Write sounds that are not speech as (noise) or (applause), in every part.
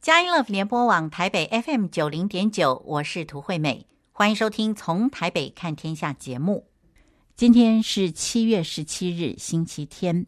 佳音乐联播网台北 FM 九零点九，我是涂惠美，欢迎收听《从台北看天下》节目。今天是七月十七日，星期天。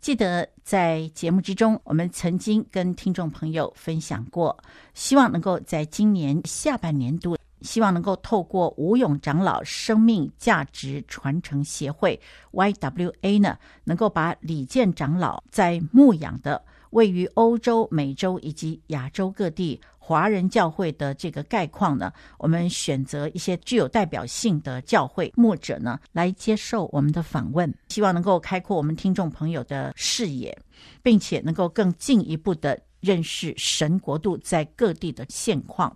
记得在节目之中，我们曾经跟听众朋友分享过，希望能够在今年下半年度，希望能够透过吴永长老生命价值传承协会 （YWA） 呢，能够把李健长老在牧养的。位于欧洲、美洲以及亚洲各地华人教会的这个概况呢，我们选择一些具有代表性的教会牧者呢，来接受我们的访问，希望能够开阔我们听众朋友的视野，并且能够更进一步的认识神国度在各地的现况。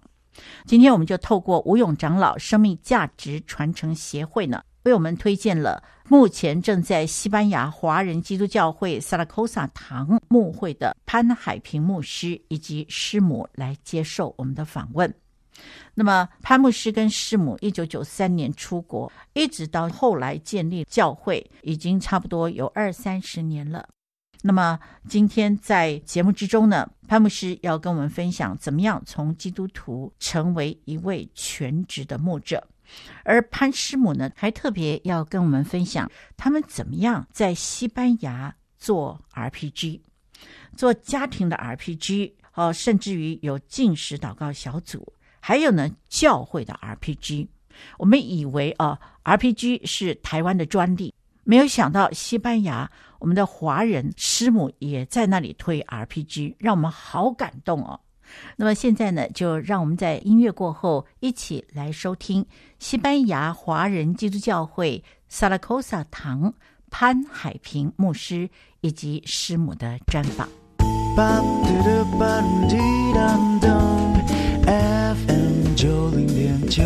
今天我们就透过吴勇长老生命价值传承协会呢，为我们推荐了目前正在西班牙华人基督教会萨拉科萨堂牧会的潘海平牧师以及师母来接受我们的访问。那么，潘牧师跟师母一九九三年出国，一直到后来建立教会，已经差不多有二三十年了。那么，今天在节目之中呢，潘牧师要跟我们分享怎么样从基督徒成为一位全职的牧者。而潘师母呢，还特别要跟我们分享他们怎么样在西班牙做 RPG，做家庭的 RPG 哦，甚至于有进食祷告小组，还有呢教会的 RPG。我们以为啊，RPG 是台湾的专利，没有想到西班牙我们的华人师母也在那里推 RPG，让我们好感动哦。那么现在呢，就让我们在音乐过后一起来收听西班牙华人基督教会萨拉科萨堂潘海平牧师以及师母的专访。FM 九零点九，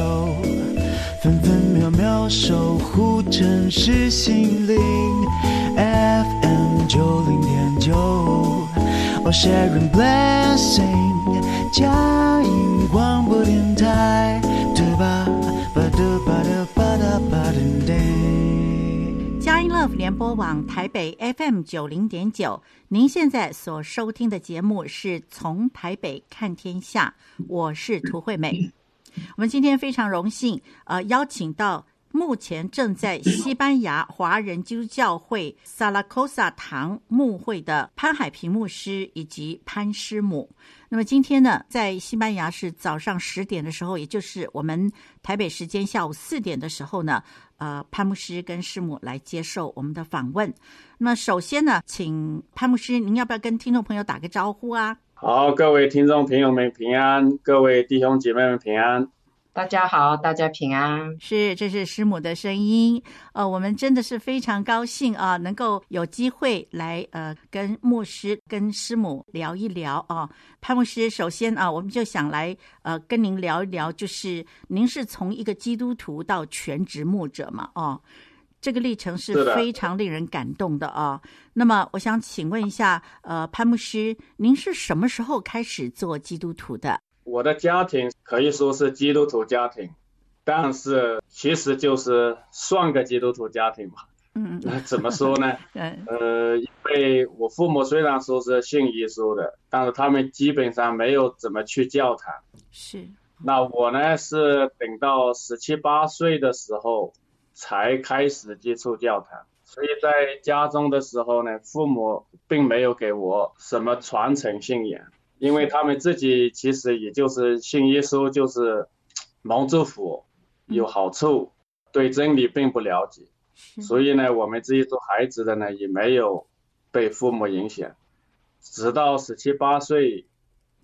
分分秒秒守护城市心灵。FM 九零点九，我 sharing blessing。佳音广播电台，佳音 Love 联播网台北 FM 九零点九，您现在所收听的节目是从台北看天下，我是涂惠美。我们今天非常荣幸，呃，邀请到。目前正在西班牙华人基督教会萨拉科萨堂牧会的潘海平牧师以及潘师母。那么今天呢，在西班牙是早上十点的时候，也就是我们台北时间下午四点的时候呢，呃，潘牧师跟师母来接受我们的访问。那么首先呢，请潘牧师，您要不要跟听众朋友打个招呼啊？好，各位听众朋友们平安，各位弟兄姐妹们平安。大家好，大家平安。是，这是师母的声音。呃，我们真的是非常高兴啊，能够有机会来呃跟牧师、跟师母聊一聊啊。潘牧师，首先啊，我们就想来呃跟您聊一聊，就是您是从一个基督徒到全职牧者嘛？哦，这个历程是非常令人感动的啊。那么，我想请问一下，呃，潘牧师，您是什么时候开始做基督徒的？我的家庭可以说是基督徒家庭，但是其实就是算个基督徒家庭吧。嗯，那怎么说呢？(laughs) 呃，因为我父母虽然说是信耶稣的，但是他们基本上没有怎么去教堂。是。那我呢，是等到十七八岁的时候才开始接触教堂，所以在家中的时候呢，父母并没有给我什么传承信仰。因为他们自己其实也就是信耶稣，就是蒙祝福，有好处，对真理并不了解，所以呢，我们这些做孩子的呢，也没有被父母影响，直到十七八岁，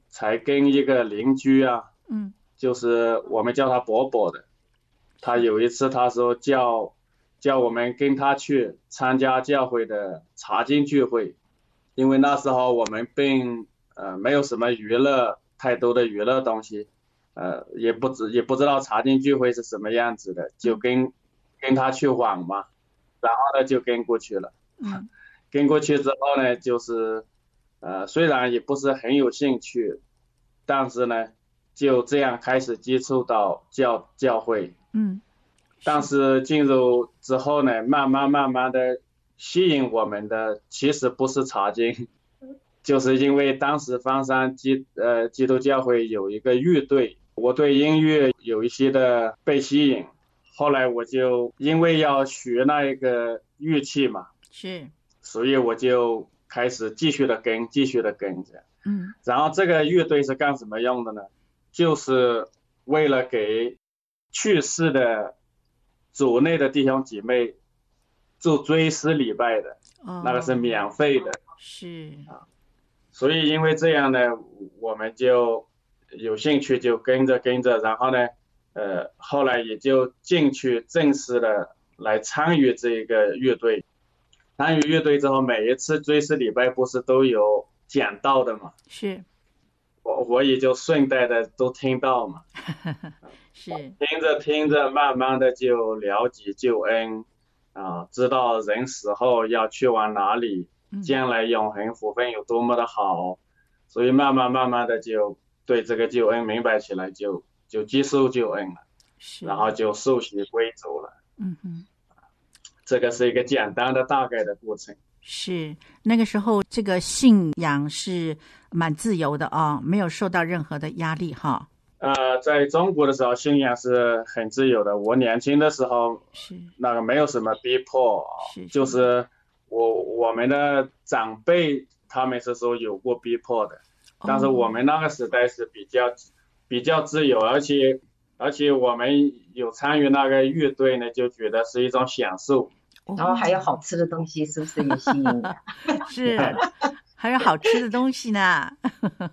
才跟一个邻居啊，嗯，就是我们叫他伯伯的，他有一次他说叫叫我们跟他去参加教会的查经聚会，因为那时候我们并。呃，没有什么娱乐，太多的娱乐东西，呃，也不知也不知道茶经聚会是什么样子的，就跟跟他去玩嘛，然后呢就跟过去了。嗯，跟过去之后呢，就是呃，虽然也不是很有兴趣，但是呢，就这样开始接触到教教会。嗯，但是进入之后呢，慢慢慢慢的吸引我们的，其实不是茶经。就是因为当时方山基呃基督教会有一个乐队，我对音乐有一些的被吸引，后来我就因为要学那一个乐器嘛，是，所以我就开始继续的跟，继续的跟着，嗯，然后这个乐队是干什么用的呢？就是为了给去世的组内的弟兄姐妹做追思礼拜的，哦，那个是免费的，是。啊。所以因为这样呢，我们就有兴趣就跟着跟着，然后呢，呃，后来也就进去正式的来参与这个乐队。参与乐队之后，每一次追思礼拜不是都有讲到的嘛？是。我我也就顺带的都听到嘛。(laughs) 是。听着听着，慢慢的就了解救恩，啊，知道人死后要去往哪里。将来永恒福分有多么的好，所以慢慢慢慢的就对这个救恩明白起来就，就就接受救恩了，是，然后就受洗归主了。嗯哼，这个是一个简单的大概的过程。是那个时候，这个信仰是蛮自由的啊、哦，没有受到任何的压力哈。呃，在中国的时候，信仰是很自由的。我年轻的时候是那个没有什么逼迫，就是。我我们的长辈他们是说有过逼迫的，但是我们那个时代是比较比较自由，而且而且我们有参与那个乐队呢，就觉得是一种享受。然后还有好吃的东西，是不是也吸引你？(laughs) 是，还有好吃的东西呢。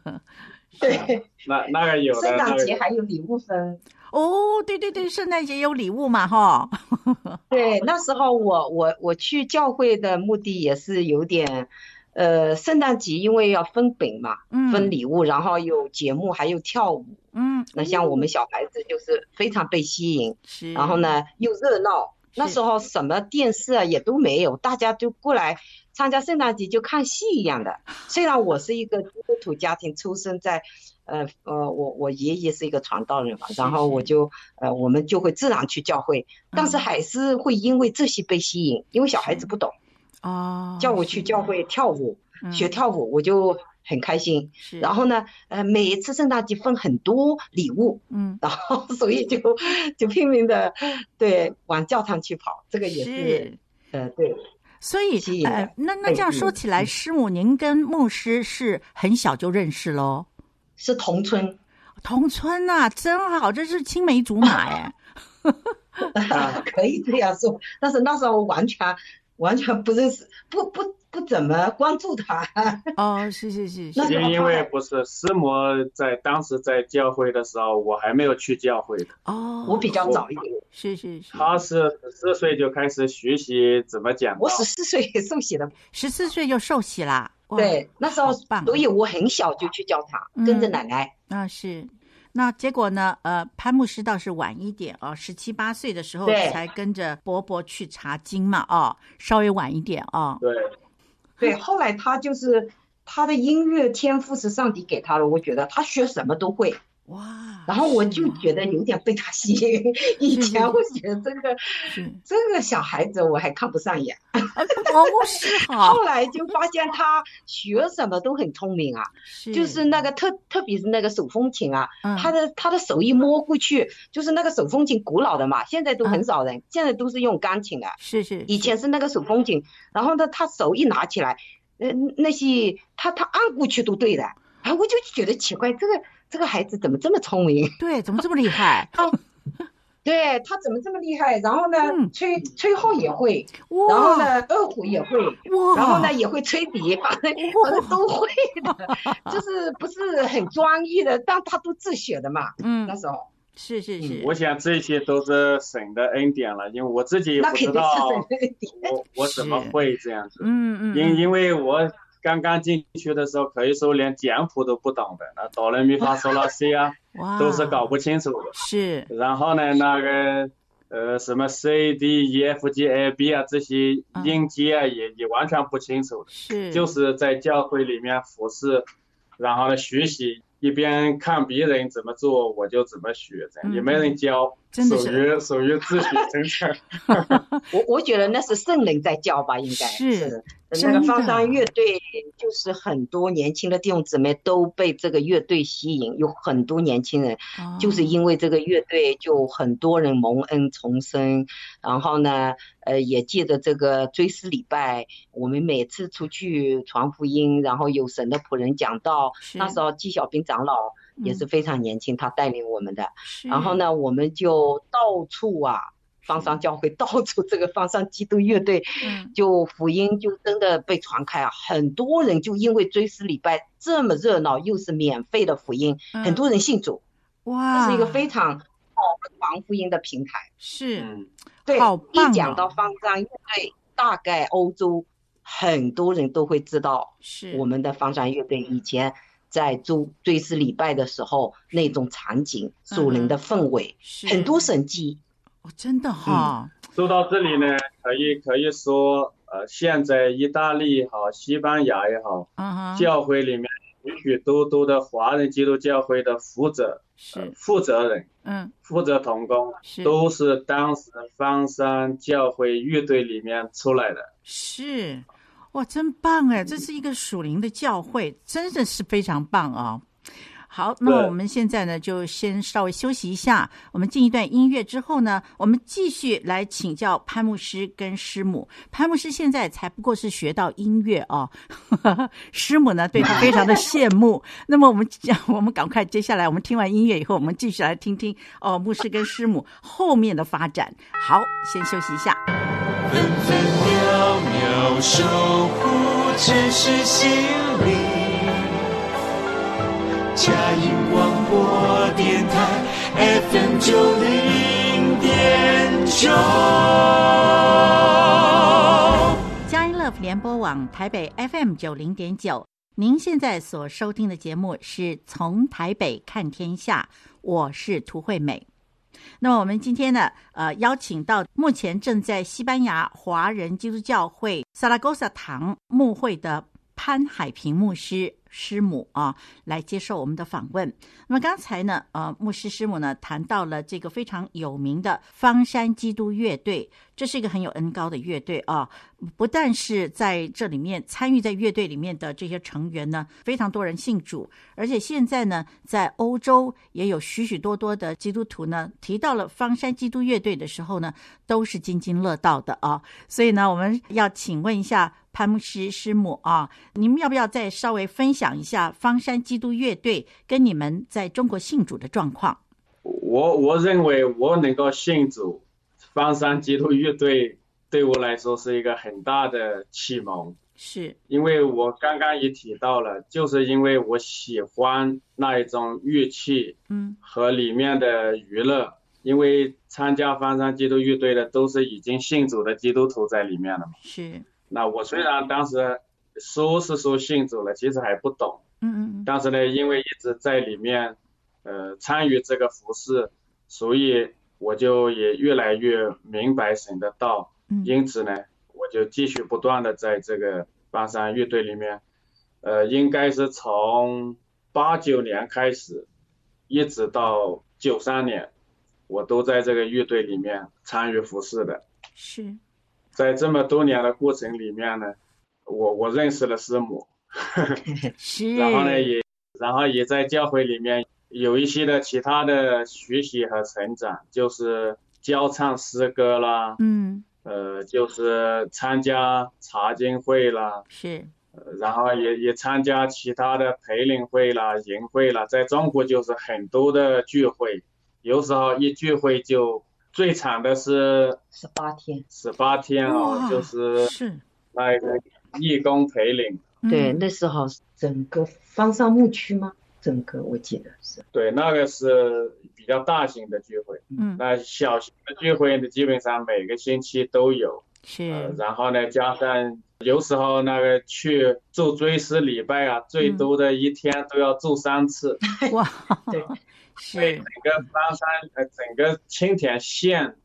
(laughs) 对，那那个有的。圣诞节还有礼物分。哦，对对对，圣诞节有礼物嘛，哈。(laughs) 对，那时候我我我去教会的目的也是有点，呃，圣诞节因为要分饼嘛，嗯，分礼物，然后有节目，还有跳舞，嗯，那像我们小孩子就是非常被吸引，是，然后呢又热闹，那时候什么电视啊也都没有，大家就过来参加圣诞节就看戏一样的。虽然我是一个基督徒家庭出生在。呃呃，我我爷爷是一个传道人嘛，然后我就呃，我们就会自然去教会，但是还是会因为这些被吸引，因为小孩子不懂，哦，叫我去教会跳舞，嗯、学跳舞，我就很开心。然后呢，呃，每一次圣诞节分很多礼物，嗯，然后所以就就拼命的对往教堂去跑，这个也是，是。呃对，所以呃，那那这样说起来，师母您跟牧师是很小就认识喽？是同村，同村呐、啊，真好，这是青梅竹马哎，(laughs) 可以这样说，但是那时候完全完全不认识，不不不怎么关注他。(laughs) 哦，是是是，是因因为不是师母在当时在教会的时候，我还没有去教会的。哦，我比较早一点。是是是。他是十四岁就开始学习怎么讲。我十四岁也受洗了。(laughs) 十四岁就受洗啦。对，那时候所以我很小就去教堂，嗯、跟着奶奶。那是，那结果呢？呃，潘牧师倒是晚一点哦，十七八岁的时候才跟着伯伯去查经嘛，哦，稍微晚一点哦。对，对，后来他就是他的音乐天赋是上帝给他的，我觉得他学什么都会。哇！然后我就觉得有点被他吸引。以前我觉得这个这个小孩子我还看不上眼。哦，是 (laughs) 好。后来就发现 (laughs) 他学什么都很聪明啊，是就是那个特特别是那个手风琴啊，嗯、他的他的手一摸过去，就是那个手风琴古老的嘛，现在都很少人，嗯、现在都是用钢琴的。是是。以前是那个手风琴，然后呢，他手一拿起来，呃，那些他他按过去都对的，啊，我就觉得奇怪，这个。这个孩子怎么这么聪明？(laughs) 对，怎么这么厉害？他，(laughs) 对他怎么这么厉害？然后呢，嗯、吹吹号也会，然后呢，二胡也会，然后呢，也会吹笛，反正反正都会的，就是不是很专业的，但他都自学的嘛。嗯，那时候是是是、嗯，我想这些都是神的恩典了，因为我自己也不知道我我怎么会这样子。嗯嗯，因因为我。刚刚进去的时候，可以说连简谱都不懂的，那哆来咪发嗦拉西啊，都是搞不清楚的。是。然后呢，那个呃什么 C D E F G A B 啊这些音阶啊，也也完全不清楚的。是。就是在教会里面服侍，然后呢学习，一边看别人怎么做，我就怎么学，这样也没人教。真的是属于属于自己 (laughs) 成长。(laughs) 我我觉得那是圣人在教吧，应该是，是那个方山乐队，就是很多年轻的弟兄姊妹都被这个乐队吸引，有很多年轻人，就是因为这个乐队，就很多人蒙恩重生。然后呢，呃，也借着这个追思礼拜，我们每次出去传福音，然后有神的仆人讲道，那时候纪晓斌长老。也是非常年轻，他带领我们的。然后呢，我们就到处啊，方山教会 (laughs) 到处这个方山基督乐队，就福音就真的被传开啊。很多人就因为追思礼拜这么热闹，又是免费的福音，很多人信主。哇，这是一个非常好的传福音的平台。是，对，一讲到方山乐队，大概欧洲很多人都会知道，是我们的方山乐队以前。在做追思礼拜的时候，那种场景、属灵的氛围，嗯、很多神迹。哦，真的哈。说、嗯、到这里呢，可以可以说，呃，现在意大利也好，西班牙也好，嗯、教会里面许许多多的华人基督教会的负责是、呃、负责人，嗯，负责同工，是都是当时方山教会乐队里面出来的。是。哇，真棒哎！这是一个属灵的教会，真的是非常棒哦。好，那么我们现在呢，就先稍微休息一下。我们进一段音乐之后呢，我们继续来请教潘牧师跟师母。潘牧师现在才不过是学到音乐哦，(laughs) 师母呢对他非常的羡慕。那么我们讲，(laughs) 我们赶快接下来，我们听完音乐以后，我们继续来听听哦，牧师跟师母后面的发展。好，先休息一下。守护城市心灵，佳音广播电台 FM 九零点九，佳音乐福联播网台北 FM 九零点九，您现在所收听的节目是从台北看天下，我是涂惠美。那么我们今天呢，呃，邀请到目前正在西班牙华人基督教会萨拉戈萨堂牧会的潘海平牧师。师母啊，来接受我们的访问。那么刚才呢，呃，牧师师母呢谈到了这个非常有名的芳山基督乐队，这是一个很有恩高的乐队啊。不但是在这里面参与在乐队里面的这些成员呢，非常多人信主，而且现在呢，在欧洲也有许许多多的基督徒呢提到了芳山基督乐队的时候呢，都是津津乐道的啊。所以呢，我们要请问一下。潘牧师师母啊，你们要不要再稍微分享一下方山基督乐队跟你们在中国信主的状况？我我认为我能够信主，方山基督乐队对我来说是一个很大的启蒙。是，因为我刚刚也提到了，就是因为我喜欢那一种乐器，嗯，和里面的娱乐，嗯、因为参加方山基督乐队的都是已经信主的基督徒在里面了嘛。是。那我虽然当时说是说信主了，其实还不懂。嗯嗯。但是呢，因为一直在里面，呃，参与这个服饰，所以我就也越来越明白神的道。嗯。因此呢，我就继续不断的在这个半山乐队里面，呃，应该是从八九年开始，一直到九三年，我都在这个乐队里面参与服饰的。是。在这么多年的过程里面呢，我我认识了师母，(laughs) 是，然后呢也，然后也在教会里面有一些的其他的学习和成长，就是教唱诗歌啦，嗯，呃，就是参加查经会啦，是，然后也也参加其他的培灵会啦、营会啦，在中国就是很多的聚会，有时候一聚会就。最长的是十八天，十八天哦，就是是那个义工陪领。对，那时候整个方上牧区吗？整个我记得是。对，那个是比较大型的聚会。嗯。那小型的聚会呢，基本上每个星期都有。是。呃，然后呢，加上有时候那个去做追思礼拜啊，最多的一天都要做三次。哇。(laughs) 对。对整个方山呃，整个青田县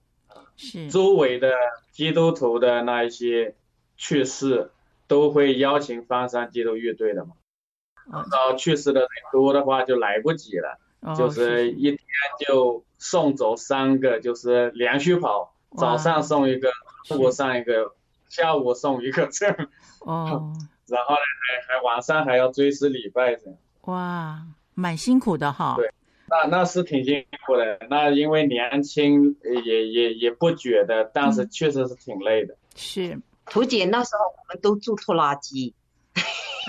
是周围的基督徒的那一些去世，都会邀请方山基督乐队的嘛。然后去世的人多的话就来不及了，哦、就是一天就送走三个，就是连续跑，早上送一个，中午上一个，下午送一个这样。哦。(laughs) 然后呢，还还晚上还要追思礼拜这样。哇，蛮辛苦的哈。对，那那是挺辛苦的。那因为年轻也也也不觉得，但是确实是挺累的。嗯、是，图姐那时候我们都住拖拉机。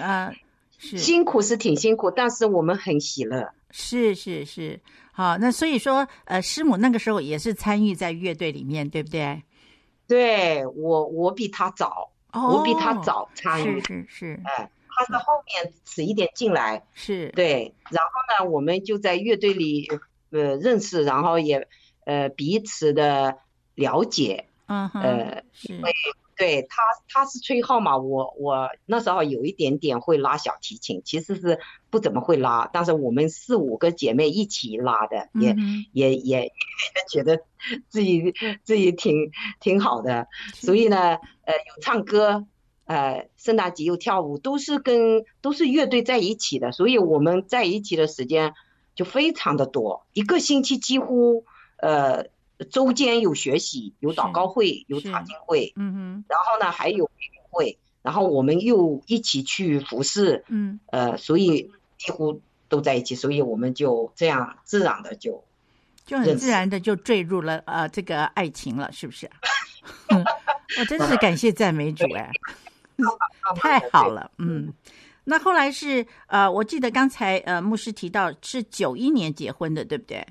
啊，是。(laughs) 辛苦是挺辛苦，但是我们很喜乐。是是是，好，那所以说，呃，师母那个时候也是参与在乐队里面，对不对？对，我我比他早。我比他早参与，是是是，哎，他是后面迟一点进来，是。对，然后呢，我们就在乐队里呃认识，然后也呃彼此的了解，嗯哼，呃，因为。对他，他是吹号嘛，我我那时候有一点点会拉小提琴，其实是不怎么会拉，但是我们四五个姐妹一起拉的，也、嗯、也也也觉得自己自己挺挺好的，所以呢，呃，有唱歌，呃，圣诞节又跳舞，都是跟都是乐队在一起的，所以我们在一起的时间就非常的多，一个星期几乎呃。周间有学习，有祷告会，有查经会，嗯哼，然后呢还有会，然后我们又一起去服侍，嗯，呃，所以几乎都在一起，所以我们就这样自然的就就很自然的就坠入了呃这个爱情了，是不是？(laughs) 我真是感谢赞美主哎，太好了，嗯，那后来是呃，我记得刚才呃牧师提到是九一年结婚的，对不对？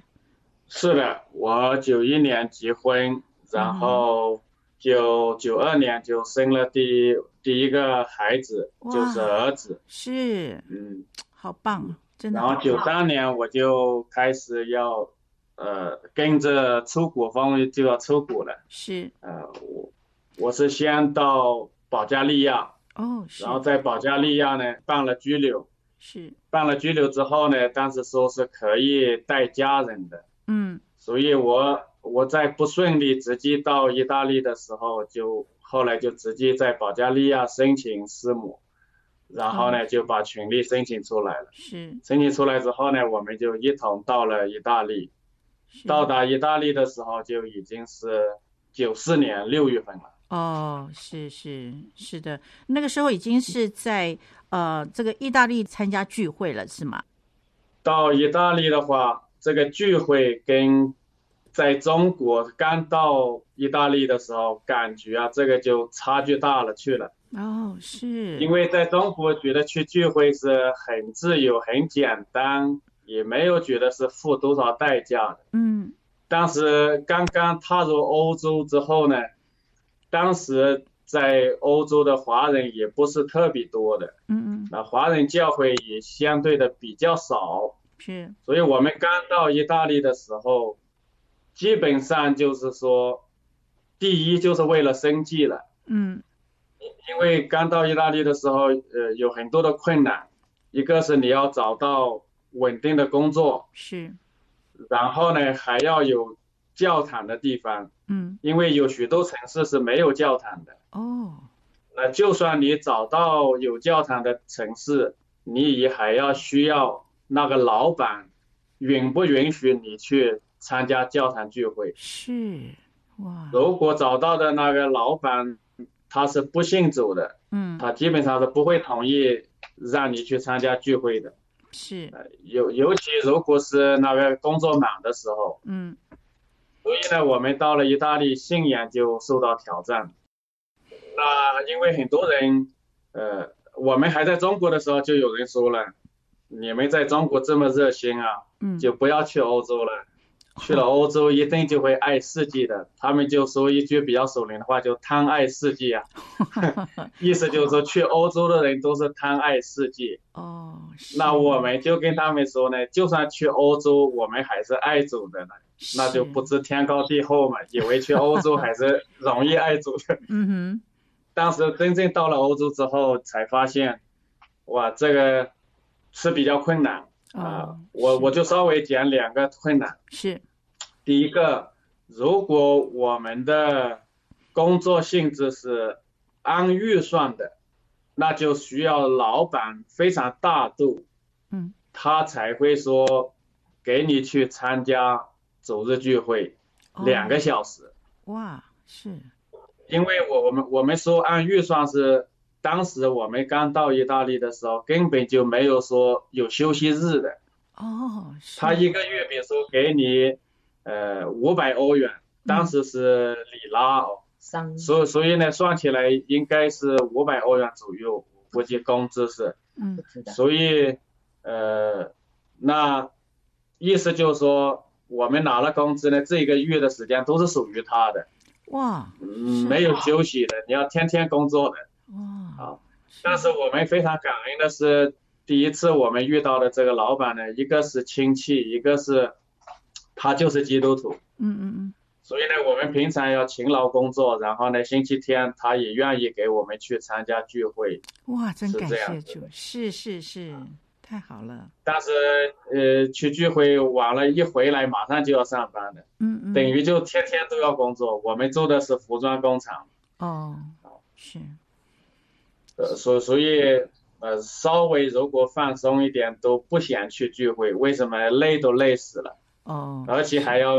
是的，我九一年结婚，然后九九二年就生了第第一个孩子，就是儿子。是，嗯，好棒，真的。然后九三年我就开始要，呃，跟着出国方就要出国了。是，呃，我我是先到保加利亚，哦，是。然后在保加利亚呢办了居留，是。办了居留之后呢，当时说是可以带家人的。嗯，所以我我在不顺利直接到意大利的时候，就后来就直接在保加利亚申请师母，然后呢就把权利申请出来了。是。申请出来之后呢，我们就一同到了意大利。到达意大利的时候就已经是九四年六月份了。哦，是是是的，那个时候已经是在呃这个意大利参加聚会了，是吗？到意大利的话。这个聚会跟在中国刚到意大利的时候感觉啊，这个就差距大了去了。哦，是。因为在中国觉得去聚会是很自由、很简单，也没有觉得是付多少代价的。嗯。但是刚刚踏入欧洲之后呢，当时在欧洲的华人也不是特别多的。嗯嗯。那华人教会也相对的比较少。是，所以我们刚到意大利的时候，基本上就是说，第一就是为了生计了。嗯，因为刚到意大利的时候，呃，有很多的困难，一个是你要找到稳定的工作，是，然后呢还要有教堂的地方，嗯，因为有许多城市是没有教堂的。哦，那就算你找到有教堂的城市，你也还要需要。那个老板允不允许你去参加教堂聚会？是，哇！如果找到的那个老板他是不信主的，嗯，他基本上是不会同意让你去参加聚会的。是，尤尤其如果是那个工作忙的时候，嗯，所以呢，我们到了意大利，信仰就受到挑战。那因为很多人，呃，我们还在中国的时候，就有人说了。你们在中国这么热心啊，嗯，就不要去欧洲了。去了欧洲一定就会爱世界的。(laughs) 他们就说一句比较属灵的话，就贪爱世界啊。(laughs) 意思就是说，去欧洲的人都是贪爱世界。哦，那我们就跟他们说呢，就算去欧洲，我们还是爱主的呢。那就不知天高地厚嘛，以为去欧洲还是容易爱主的。(laughs) 嗯哼。当时真正到了欧洲之后，才发现，哇，这个。是比较困难啊，我我就稍微讲两个困难。是，第一个，如果我们的工作性质是按预算的，那就需要老板非常大度，嗯，他才会说给你去参加主日聚会，两个小时。哇，是。因为我我们我们说按预算是，当时我们刚到意大利的时候，根本就没有说有休息日的。哦，是他一个月比如说给你，呃五百欧元，当时是里拉哦，嗯、所以所以呢算起来应该是五百欧元左右，我估计工资是。嗯，所以呃，那意思就是说，我们拿了工资呢，这个月的时间都是属于他的。哇，嗯，没有休息的，你要天天工作的。哇，啊，但是我们非常感恩的是，第一次我们遇到的这个老板呢，一个是亲戚，一个是他就是基督徒。嗯嗯嗯。所以呢，我们平常要勤劳工作，然后呢，星期天他也愿意给我们去参加聚会。哇，真感谢主，是是是，太好了。但是呃，去聚会晚了，一回来马上就要上班的。嗯嗯。等于就天天都要工作。我们做的是服装工厂。哦，是。呃，所所以呃，稍微如果放松一点都不想去聚会，为什么？累都累死了。哦，而且还要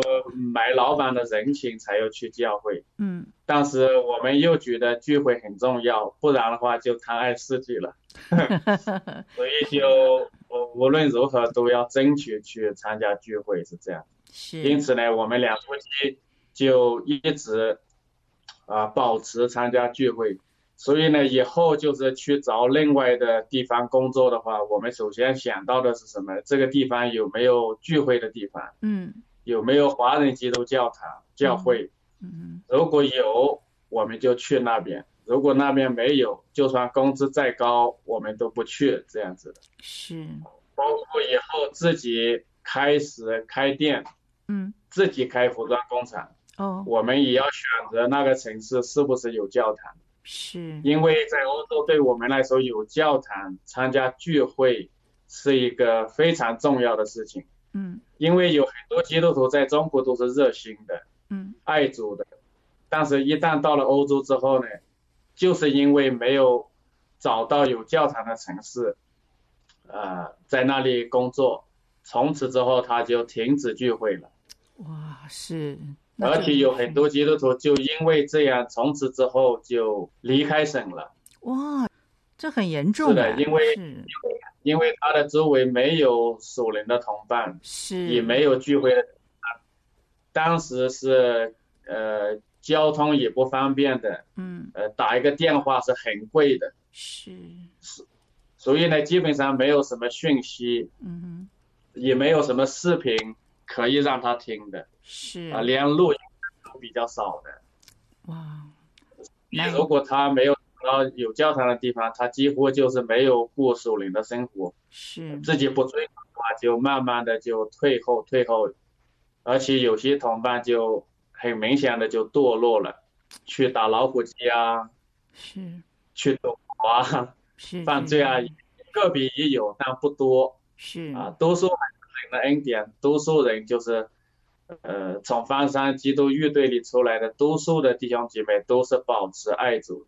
买老板的人情才要去教会。嗯，但是我们又觉得聚会很重要，不然的话就贪爱世界了。(laughs) 所以就无论如何都要争取去参加聚会，是这样。是。因此呢，我们两夫妻就一直啊、呃、保持参加聚会。所以呢，以后就是去找另外的地方工作的话，我们首先想到的是什么？这个地方有没有聚会的地方？嗯，有没有华人基督教堂教会？嗯，嗯，如果有，我们就去那边；如果那边没有，就算工资再高，我们都不去。这样子的。是。包括以后自己开始开店，嗯，自己开服装工厂，哦，我们也要选择那个城市是不是有教堂。是，因为在欧洲对我们来说，有教堂参加聚会是一个非常重要的事情。嗯，因为有很多基督徒在中国都是热心的，嗯，爱主的，但是一旦到了欧洲之后呢，就是因为没有找到有教堂的城市，呃，在那里工作，从此之后他就停止聚会了。哇，是。而且有很多基督徒就因为这样，从此之后就离开省了。哇，这很严重。是的，因为因为他的周围没有属灵的同伴，是也没有聚会的。当时是呃交通也不方便的，嗯，呃打一个电话是很贵的，是是，所以呢基本上没有什么讯息，嗯哼，也没有什么视频可以让他听的。是啊，连录音都比较少的。哇，你如果他没有到有教堂的地方，他几乎就是没有过属灵的生活。是。自己不追求的话，就慢慢的就退后退后，而且有些同伴就很明显的就堕落了，去打老虎机啊，是。去赌博啊，是。犯罪啊，个别也有，但不多。是。啊，多数人的恩典，多数人就是。呃，从方山基督乐队里出来的多数的弟兄姐妹都是保持爱主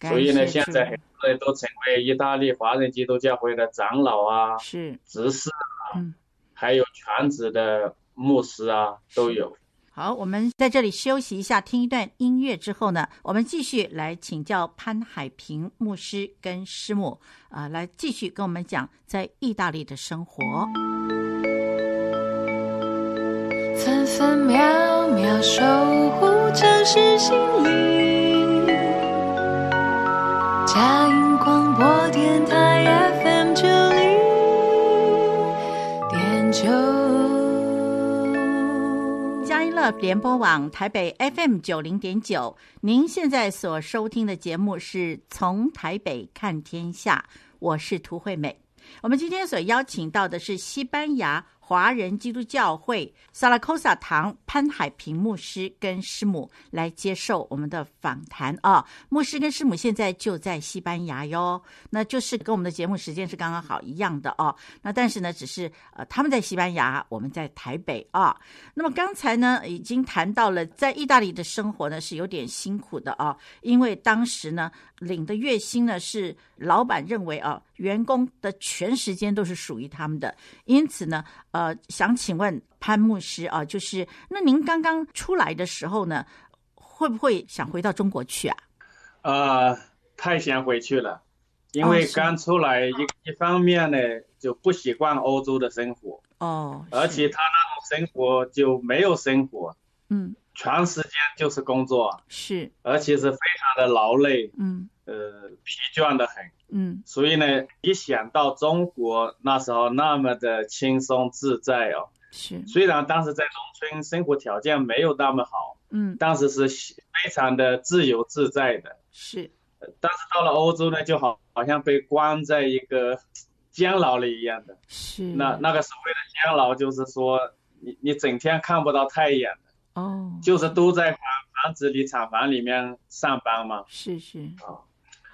的，所以呢，现在很多人都成为意大利华人基督教会的长老啊，是执事啊，嗯，还有全职的牧师啊，都有。好，我们在这里休息一下，听一段音乐之后呢，我们继续来请教潘海平牧师跟师母啊、呃，来继续跟我们讲在意大利的生活。分秒秒守护城市心灵，佳音广播电台 FM 九零点九，佳音乐联播网台北 FM 九零点九。您现在所收听的节目是从台北看天下，我是涂惠美。我们今天所邀请到的是西班牙华人基督教会萨拉科萨堂潘海平牧师跟师母来接受我们的访谈啊。牧师跟师母现在就在西班牙哟，那就是跟我们的节目时间是刚刚好一样的哦。那但是呢，只是呃他们在西班牙，我们在台北啊。那么刚才呢，已经谈到了在意大利的生活呢是有点辛苦的啊，因为当时呢领的月薪呢是老板认为啊员工的全时间都是属于他们的，因此呢。呃，想请问潘牧师啊，就是那您刚刚出来的时候呢，会不会想回到中国去啊？呃，太想回去了，因为刚出来一、哦、一方面呢就不习惯欧洲的生活哦，而且他那种生活就没有生活，嗯，全时间就是工作，是，而且是非常的劳累，嗯，呃，疲倦的很，嗯，所以呢，一想到中国那时候那么的轻松自在哦，是，虽然当时在农村生活条件没有那么好，嗯，但是是非常的自由自在的。是，但是到了欧洲呢，就好好像被关在一个 (tsk) 监牢里一样的。是，那那个所谓的监牢，就是说你你整天看不到太阳。的。哦。就是都在房房子里、厂房里面上班嘛。是是。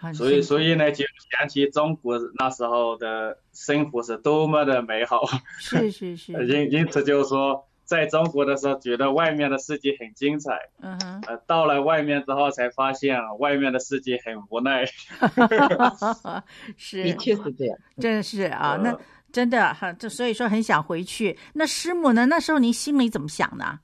啊。所以所以呢，就想起中国那时候的生活是多么的美好。是是是。(laughs) 因因此就是说。在中国的时候，觉得外面的世界很精彩。嗯哼。呃，到了外面之后，才发现外面的世界很无奈。(laughs) 是，的确是这样。真是啊，那真的哈，这所以说很想回去。那师母呢？那时候您心里怎么想呢？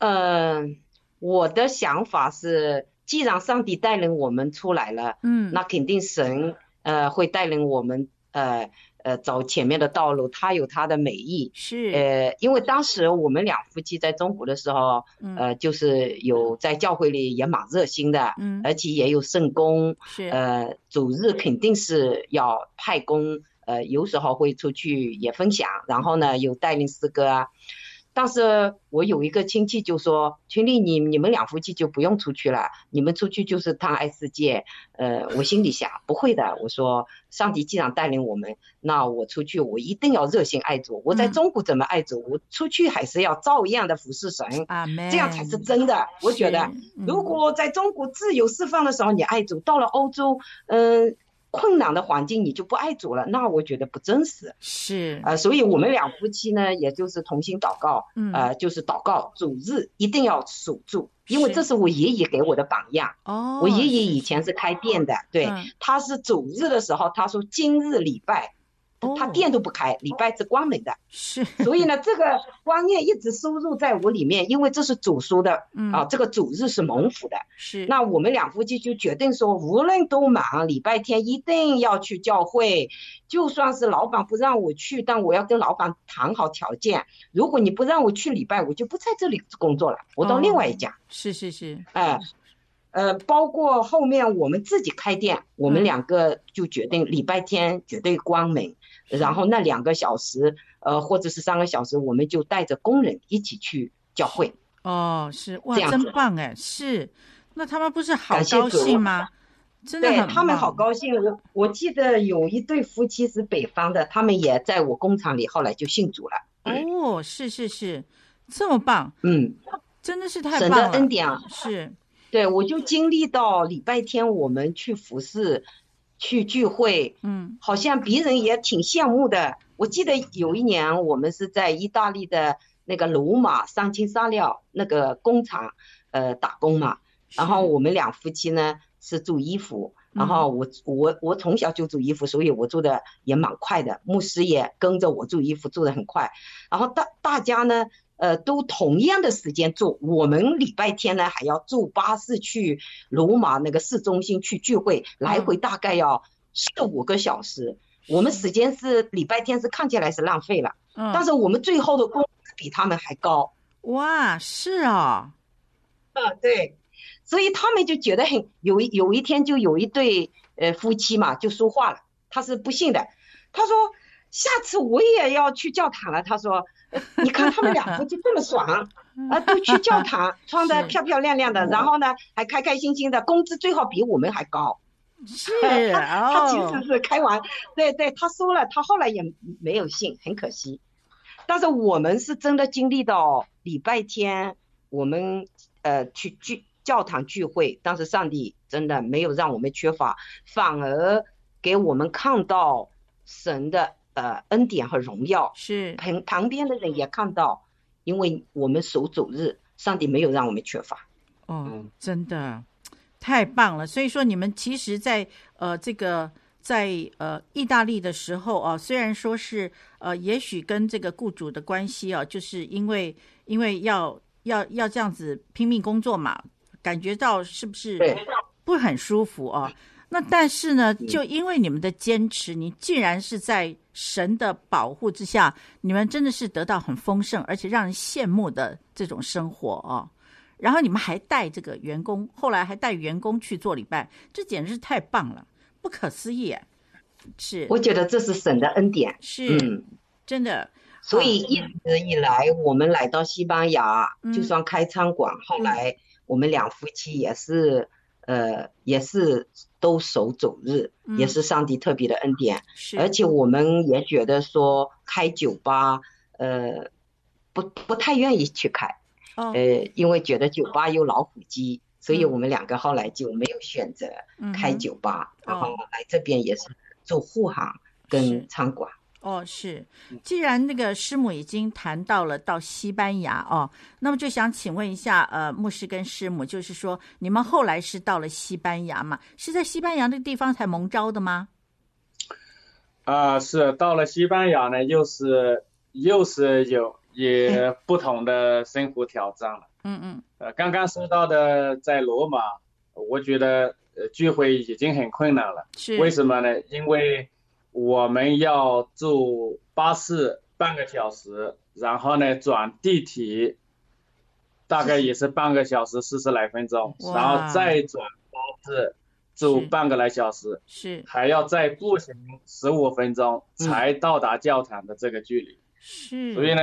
嗯、呃，我的想法是，既然上帝带领我们出来了，嗯，那肯定神呃会带领我们呃。呃，走前面的道路，他有他的美意。是。呃，因为当时我们两夫妻在中国的时候，嗯、呃，就是有在教会里也蛮热心的，嗯，而且也有圣工。是。呃，主日肯定是要派工，呃，有时候会出去也分享，然后呢，有带领诗歌啊。但是我有一个亲戚就说：“群里，你你们两夫妻就不用出去了，你们出去就是贪爱世界。”呃，我心里想不会的。我说，上帝既然带领我们，那我出去我一定要热心爱主。我在中国怎么爱主，嗯、我出去还是要照样的服侍神。啊，这样才是真的。我觉得，如果在中国自由释放的时候你爱主，到了欧洲，嗯、呃。困难的环境你就不爱主了，那我觉得不真实。是啊、呃，所以我们两夫妻呢，也就是同心祷告，嗯，呃，就是祷告主日一定要守住，因为这是我爷爷给我的榜样。哦，我爷爷以前是开店的，对、嗯，他是主日的时候，他说今日礼拜。他店都不开，礼拜是关门的。是，所以呢，这个观念一直输入在我里面，因为这是主说的，嗯啊，这个主日是蒙福的。是，那我们两夫妻就决定说，无论多忙，礼拜天一定要去教会，就算是老板不让我去，但我要跟老板谈好条件。如果你不让我去礼拜，我就不在这里工作了，我到另外一家。哦、是是是，哎、呃。呃，包括后面我们自己开店，我们两个就决定礼拜天绝对关门，嗯、然后那两个小时，呃，或者是三个小时，我们就带着工人一起去教会。哦，是哇，真棒哎，是，那他们不是好高兴吗？真的他们好高兴。我我记得有一对夫妻是北方的，他们也在我工厂里，后来就信主了。哦，是是是，这么棒。嗯，真的是太棒了。神的恩典啊，是。对，我就经历到礼拜天我们去服侍，去聚会，嗯，好像别人也挺羡慕的。我记得有一年我们是在意大利的那个罗马三青沙料那个工厂，呃，打工嘛。然后我们两夫妻呢是做衣服，然后我我我从小就做衣服，所以我做的也蛮快的。牧师也跟着我做衣服，做的很快。然后大大家呢。呃，都同样的时间做，我们礼拜天呢还要坐巴士去罗马那个市中心去聚会，来回大概要四五个小时。嗯、我们时间是礼拜天是看起来是浪费了，嗯，但是我们最后的工资比他们还高。哇，是啊，啊对，所以他们就觉得很有有一天就有一对呃夫妻嘛就说话了，他是不信的，他说下次我也要去教堂了，他说。(laughs) 你看他们两个就这么爽 (laughs) 啊，都去教堂，(laughs) 穿的漂漂亮亮的，然后呢还开开心心的，工资最好比我们还高。是，他他其实是开玩，对对，他说了，他后来也没有信，很可惜。但是我们是真的经历到礼拜天，我们呃去聚教堂聚会，但是上帝真的没有让我们缺乏，反而给我们看到神的。呃，恩典和荣耀是旁旁边的人也看到，因为我们守主日，上帝没有让我们缺乏。哦，真的太棒了！所以说，你们其实在，在呃这个在呃意大利的时候啊，虽然说是呃，也许跟这个雇主的关系啊，就是因为因为要要要这样子拼命工作嘛，感觉到是不是不很舒服啊？那但是呢，就因为你们的坚持，你竟然是在神的保护之下，你们真的是得到很丰盛而且让人羡慕的这种生活哦。然后你们还带这个员工，后来还带员工去做礼拜，这简直是太棒了，不可思议。是，我觉得这是神的恩典，是，嗯，真的。所以一直以来，我们来到西班牙，嗯、就算开餐馆，后来我们两夫妻也是，呃，也是都守主日，嗯、也是上帝特别的恩典。是，而且我们也觉得说开酒吧，呃，不不太愿意去开。哦、呃，因为觉得酒吧有老虎机，所以我们两个后来就没有选择开酒吧，嗯、然后来这边也是做护航跟餐馆。哦，是。既然那个师母已经谈到了到西班牙哦，那么就想请问一下，呃，牧师跟师母，就是说你们后来是到了西班牙嘛？是在西班牙那个地方才蒙招的吗？啊、呃，是到了西班牙呢，又是又是有。也不同的生活挑战了。嗯嗯。呃，刚刚说到的在罗马，我觉得呃聚会已经很困难了。是。为什么呢？因为我们要坐巴士半个小时，然后呢转地铁，大概也是半个小时四十来分钟，然后再转巴士坐半个来小时，是。还要再步行十五分钟才到达教堂的这个距离。是，所以呢，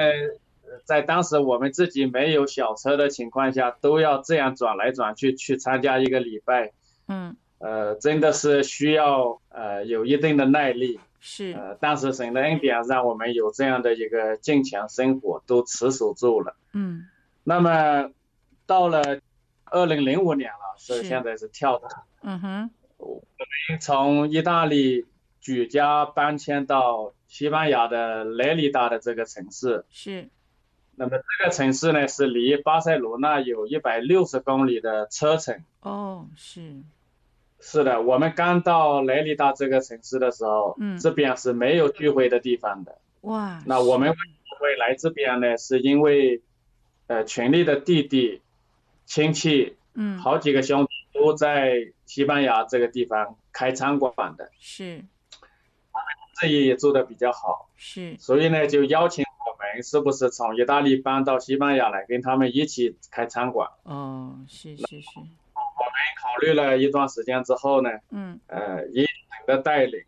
在当时我们自己没有小车的情况下，都要这样转来转去去参加一个礼拜。嗯，呃，真的是需要呃有一定的耐力。是，呃，但是神的恩典让我们有这样的一个坚强生活，都持守住了。嗯，那么到了二零零五年了，是现在是跳的。嗯哼，我们从意大利举家搬迁到。西班牙的雷里达的这个城市是，那么这个城市呢是离巴塞罗那有一百六十公里的车程。哦，是，是的，我们刚到雷里达这个城市的时候，嗯，这边是没有聚会的地方的。哇，那我们会来这边呢？是因为，呃，群里的弟弟、亲戚，嗯，好几个兄弟都在西班牙这个地方开餐馆的。是。他们生意也做得比较好，是，所以呢，就邀请我们是不是从意大利搬到西班牙来，跟他们一起开餐馆。哦，是是是。考虑了一段时间之后呢，嗯，呃，以神的带领，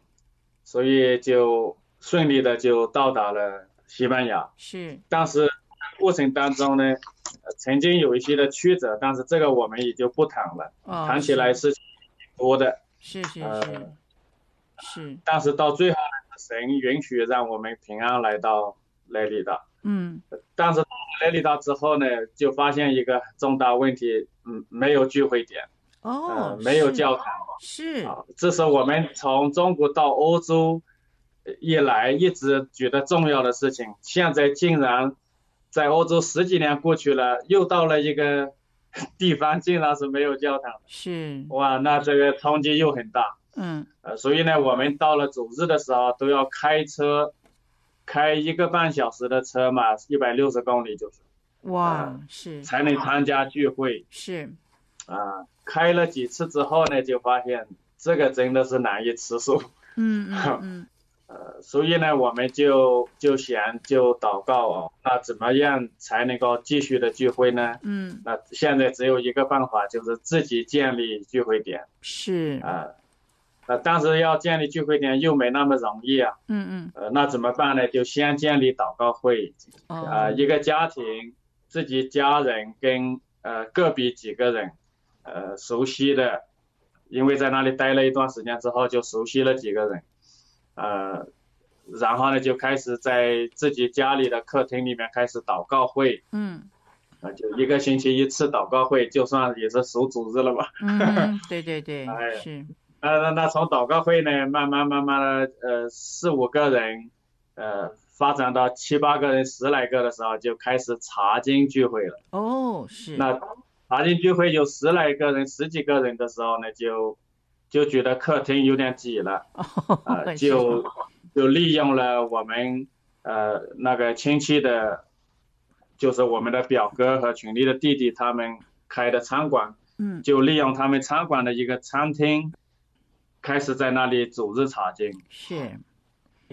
所以就顺利的就到达了西班牙。是，但是过程当中呢，呃，曾经有一些的曲折，但是这个我们也就不谈了。哦，谈起来是挺多的。是是是。呃是，但是到最后呢，神允许让我们平安来到莱里达。嗯，但是到莱里达之后呢，就发现一个重大问题，嗯，没有聚会点。哦，呃，没有教堂。是。啊，这是我们从中国到欧洲以来一直觉得重要的事情，现在竟然在欧洲十几年过去了，又到了一个 (laughs) 地方，竟然是没有教堂。是。哇，那这个冲击又很大。嗯，呃，所以呢，我们到了主日的时候都要开车，开一个半小时的车嘛，一百六十公里就是。哇，呃、是。才能参加聚会。是。啊、呃，开了几次之后呢，就发现这个真的是难以持守。嗯嗯嗯。(laughs) 呃，所以呢，我们就就想就祷告哦，那怎么样才能够继续的聚会呢？嗯。那现在只有一个办法，就是自己建立聚会点。是。啊、呃。呃，但是要建立聚会点又没那么容易啊。嗯嗯。呃，那怎么办呢？就先建立祷告会。哦。呃，一个家庭，自己家人跟呃个别几个人，呃熟悉的，因为在那里待了一段时间之后，就熟悉了几个人。呃，然后呢，就开始在自己家里的客厅里面开始祷告会。嗯。啊，就一个星期一次祷告会，就算也是守主日了吧。嗯，对对对。(laughs) 哎。是。那那那从祷告会呢，慢慢慢慢的，呃，四五个人，呃，发展到七八个人、十来个的时候，就开始查经聚会了。哦，是。那查经聚会有十来个人、十几个人的时候呢，就就觉得客厅有点挤了，呃，(laughs) 就就利用了我们呃那个亲戚的，就是我们的表哥和群里的弟弟他们开的餐馆，嗯，就利用他们餐馆的一个餐厅，开始在那里组织茶经。是。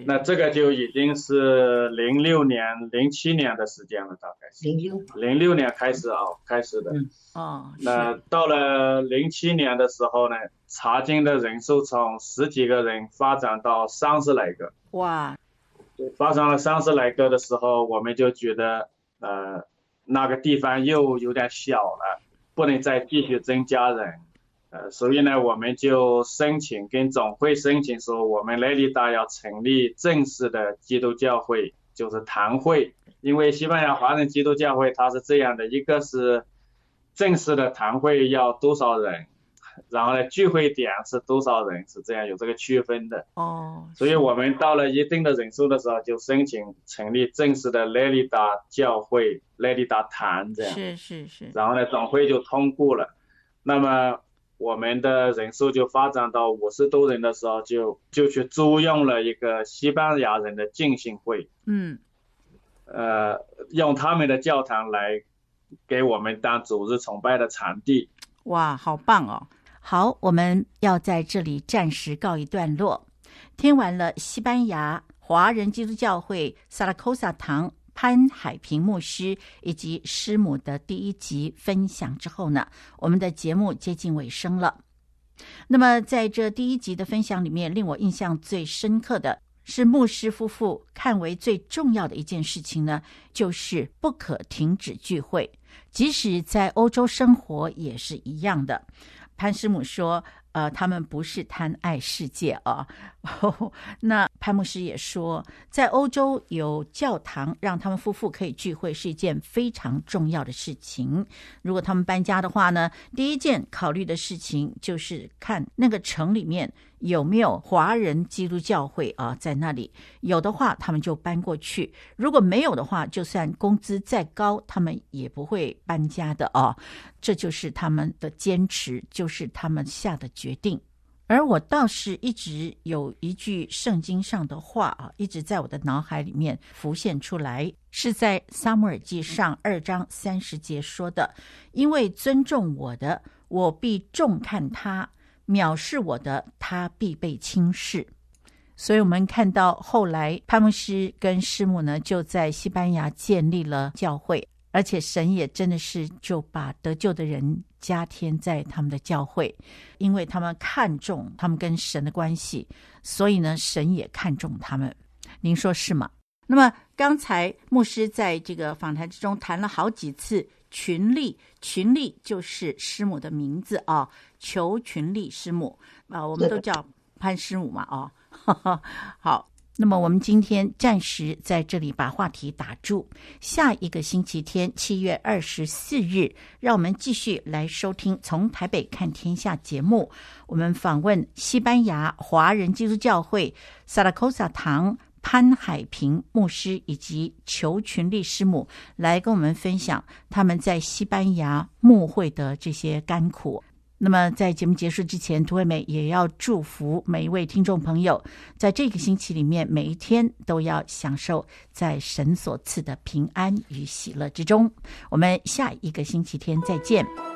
那这个就已经是零六年、零七年的时间了，大概是零六零六年开始啊，开始的。嗯。哦。那到了零七年的时候呢，查经的人数从十几个人发展到三十来个。哇。发展了三十来个的时候，我们就觉得，呃，那个地方又有点小了，不能再继续增加人。呃，所以呢，我们就申请跟总会申请说，我们雷利达要成立正式的基督教会，就是堂会。因为西班牙华人基督教会它是这样的，一个是正式的堂会要多少人，然后呢，聚会点是多少人，是这样有这个区分的。哦。所以我们到了一定的人数的时候，就申请成立正式的雷利达教会，雷利达堂这样。是是是。然后呢，总会就通过了。那么。我们的人数就发展到五十多人的时候就，就就去租用了一个西班牙人的浸信会，嗯，呃，用他们的教堂来给我们当组织崇拜的场地。哇，好棒哦！好，我们要在这里暂时告一段落。听完了西班牙华人基督教会萨拉科萨堂。潘海平牧师以及师母的第一集分享之后呢，我们的节目接近尾声了。那么在这第一集的分享里面，令我印象最深刻的是牧师夫妇看为最重要的一件事情呢，就是不可停止聚会，即使在欧洲生活也是一样的。潘师母说。呃，他们不是贪爱世界啊。哦，(laughs) 那潘牧师也说，在欧洲有教堂，让他们夫妇可以聚会是一件非常重要的事情。如果他们搬家的话呢，第一件考虑的事情就是看那个城里面。有没有华人基督教会啊？在那里有的话，他们就搬过去；如果没有的话，就算工资再高，他们也不会搬家的啊。这就是他们的坚持，就是他们下的决决定。而我倒是一直有一句圣经上的话啊，一直在我的脑海里面浮现出来，是在撒母耳记上二章三十节说的：“因为尊重我的，我必重看他。”藐视我的，他必被轻视。所以，我们看到后来潘牧师跟师母呢，就在西班牙建立了教会，而且神也真的是就把得救的人加添在他们的教会，因为他们看重他们跟神的关系，所以呢，神也看重他们。您说是吗？那么，刚才牧师在这个访谈之中谈了好几次。群力，群力就是师母的名字啊，求群力师母啊，我们都叫潘师母嘛，啊，(laughs) 好，那么我们今天暂时在这里把话题打住，下一个星期天七月二十四日，让我们继续来收听从台北看天下节目，我们访问西班牙华人基督教会萨拉科萨堂。潘海平牧师以及裘群力师母来跟我们分享他们在西班牙牧会的这些甘苦。那么，在节目结束之前，涂惠美也要祝福每一位听众朋友，在这个星期里面，每一天都要享受在神所赐的平安与喜乐之中。我们下一个星期天再见。